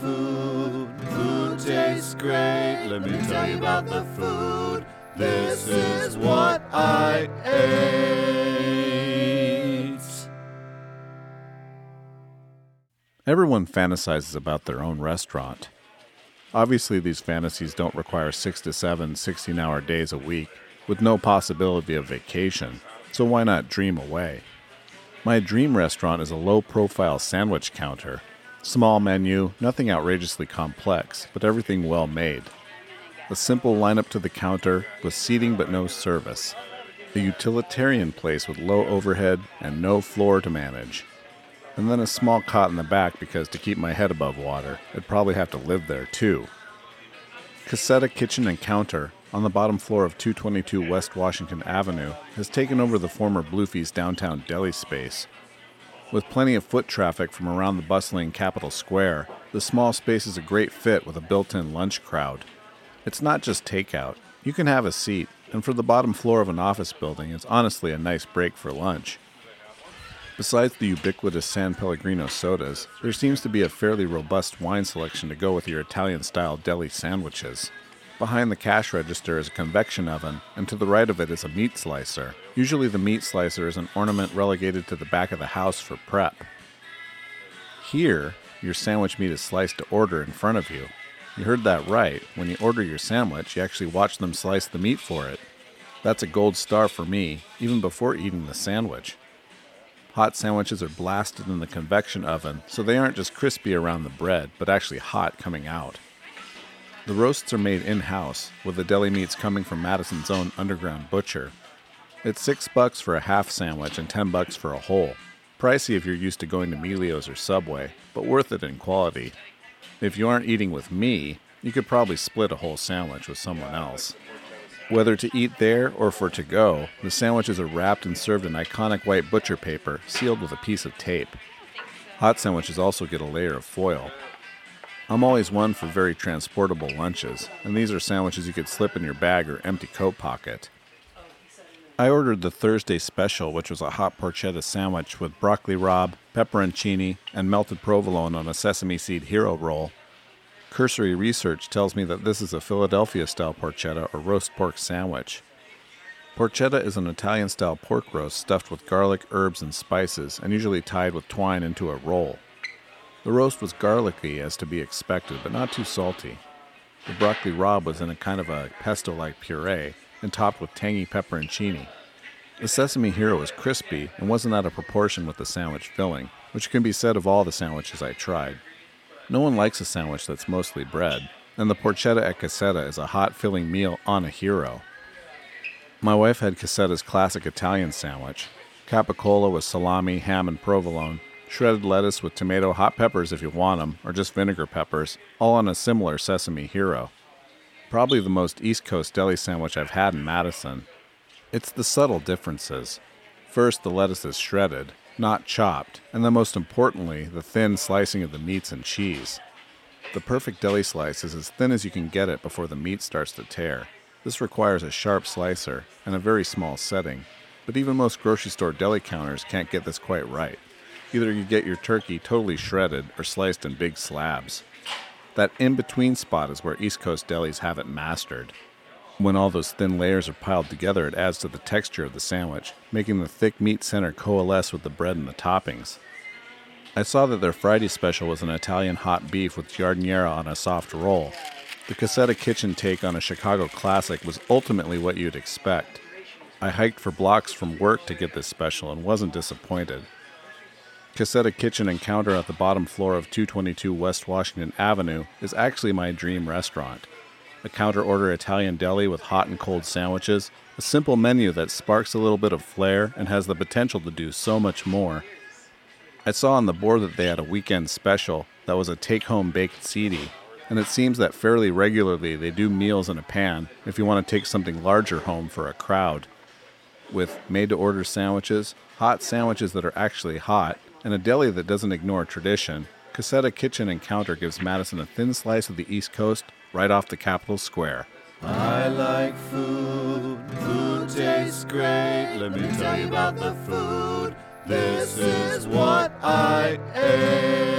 food. Food tastes great. Let me tell you about the food. This is what I ate. Everyone fantasizes about their own restaurant. Obviously, these fantasies don't require six to seven 16 hour days a week with no possibility of vacation, so why not dream away? My dream restaurant is a low profile sandwich counter. Small menu, nothing outrageously complex, but everything well made. A simple lineup to the counter with seating but no service. A utilitarian place with low overhead and no floor to manage. And then a small cot in the back because to keep my head above water, I'd probably have to live there too. Casetta Kitchen and Counter on the bottom floor of 222 West Washington Avenue has taken over the former Bluefie's downtown deli space. With plenty of foot traffic from around the bustling Capitol Square, the small space is a great fit with a built in lunch crowd. It's not just takeout, you can have a seat, and for the bottom floor of an office building, it's honestly a nice break for lunch. Besides the ubiquitous San Pellegrino sodas, there seems to be a fairly robust wine selection to go with your Italian style deli sandwiches. Behind the cash register is a convection oven, and to the right of it is a meat slicer. Usually, the meat slicer is an ornament relegated to the back of the house for prep. Here, your sandwich meat is sliced to order in front of you. You heard that right. When you order your sandwich, you actually watch them slice the meat for it. That's a gold star for me, even before eating the sandwich. Hot sandwiches are blasted in the convection oven, so they aren't just crispy around the bread, but actually hot coming out. The roasts are made in house, with the deli meats coming from Madison's own underground butcher. It's six bucks for a half sandwich and ten bucks for a whole. Pricey if you're used to going to Milio's or Subway, but worth it in quality. If you aren't eating with me, you could probably split a whole sandwich with someone else. Whether to eat there or for to go, the sandwiches are wrapped and served in iconic white butcher paper, sealed with a piece of tape. Hot sandwiches also get a layer of foil. I'm always one for very transportable lunches, and these are sandwiches you could slip in your bag or empty coat pocket. I ordered the Thursday special, which was a hot porchetta sandwich with broccoli rabe, pepperoncini, and melted provolone on a sesame seed hero roll. Cursory research tells me that this is a Philadelphia style porchetta or roast pork sandwich. Porchetta is an Italian style pork roast stuffed with garlic, herbs, and spices, and usually tied with twine into a roll. The roast was garlicky as to be expected, but not too salty. The broccoli rabe was in a kind of a pesto like puree and topped with tangy pepperoncini. The sesame hero was crispy and wasn't out of proportion with the sandwich filling, which can be said of all the sandwiches I tried. No one likes a sandwich that's mostly bread, and the porchetta at Casetta is a hot filling meal on a hero. My wife had Casetta's classic Italian sandwich, capicola with salami, ham, and provolone, shredded lettuce with tomato, hot peppers if you want them, or just vinegar peppers, all on a similar sesame hero. Probably the most East Coast deli sandwich I've had in Madison. It's the subtle differences. First, the lettuce is shredded, not chopped, and then most importantly, the thin slicing of the meats and cheese. The perfect deli slice is as thin as you can get it before the meat starts to tear. This requires a sharp slicer and a very small setting, but even most grocery store deli counters can't get this quite right. Either you get your turkey totally shredded or sliced in big slabs. That in between spot is where East Coast delis have it mastered. When all those thin layers are piled together, it adds to the texture of the sandwich, making the thick meat center coalesce with the bread and the toppings. I saw that their Friday special was an Italian hot beef with giardiniera on a soft roll. The Casetta Kitchen take on a Chicago classic was ultimately what you'd expect. I hiked for blocks from work to get this special and wasn't disappointed. Casetta Kitchen and Counter at the bottom floor of 222 West Washington Avenue is actually my dream restaurant. A counter order Italian deli with hot and cold sandwiches, a simple menu that sparks a little bit of flair and has the potential to do so much more. I saw on the board that they had a weekend special that was a take home baked ziti, and it seems that fairly regularly they do meals in a pan if you want to take something larger home for a crowd. With made to order sandwiches, hot sandwiches that are actually hot, and a deli that doesn't ignore tradition, Casetta Kitchen and Counter gives Madison a thin slice of the East Coast right off the Capitol Square. I like food. Food tastes great. Let me tell you about the food. This is what I ate.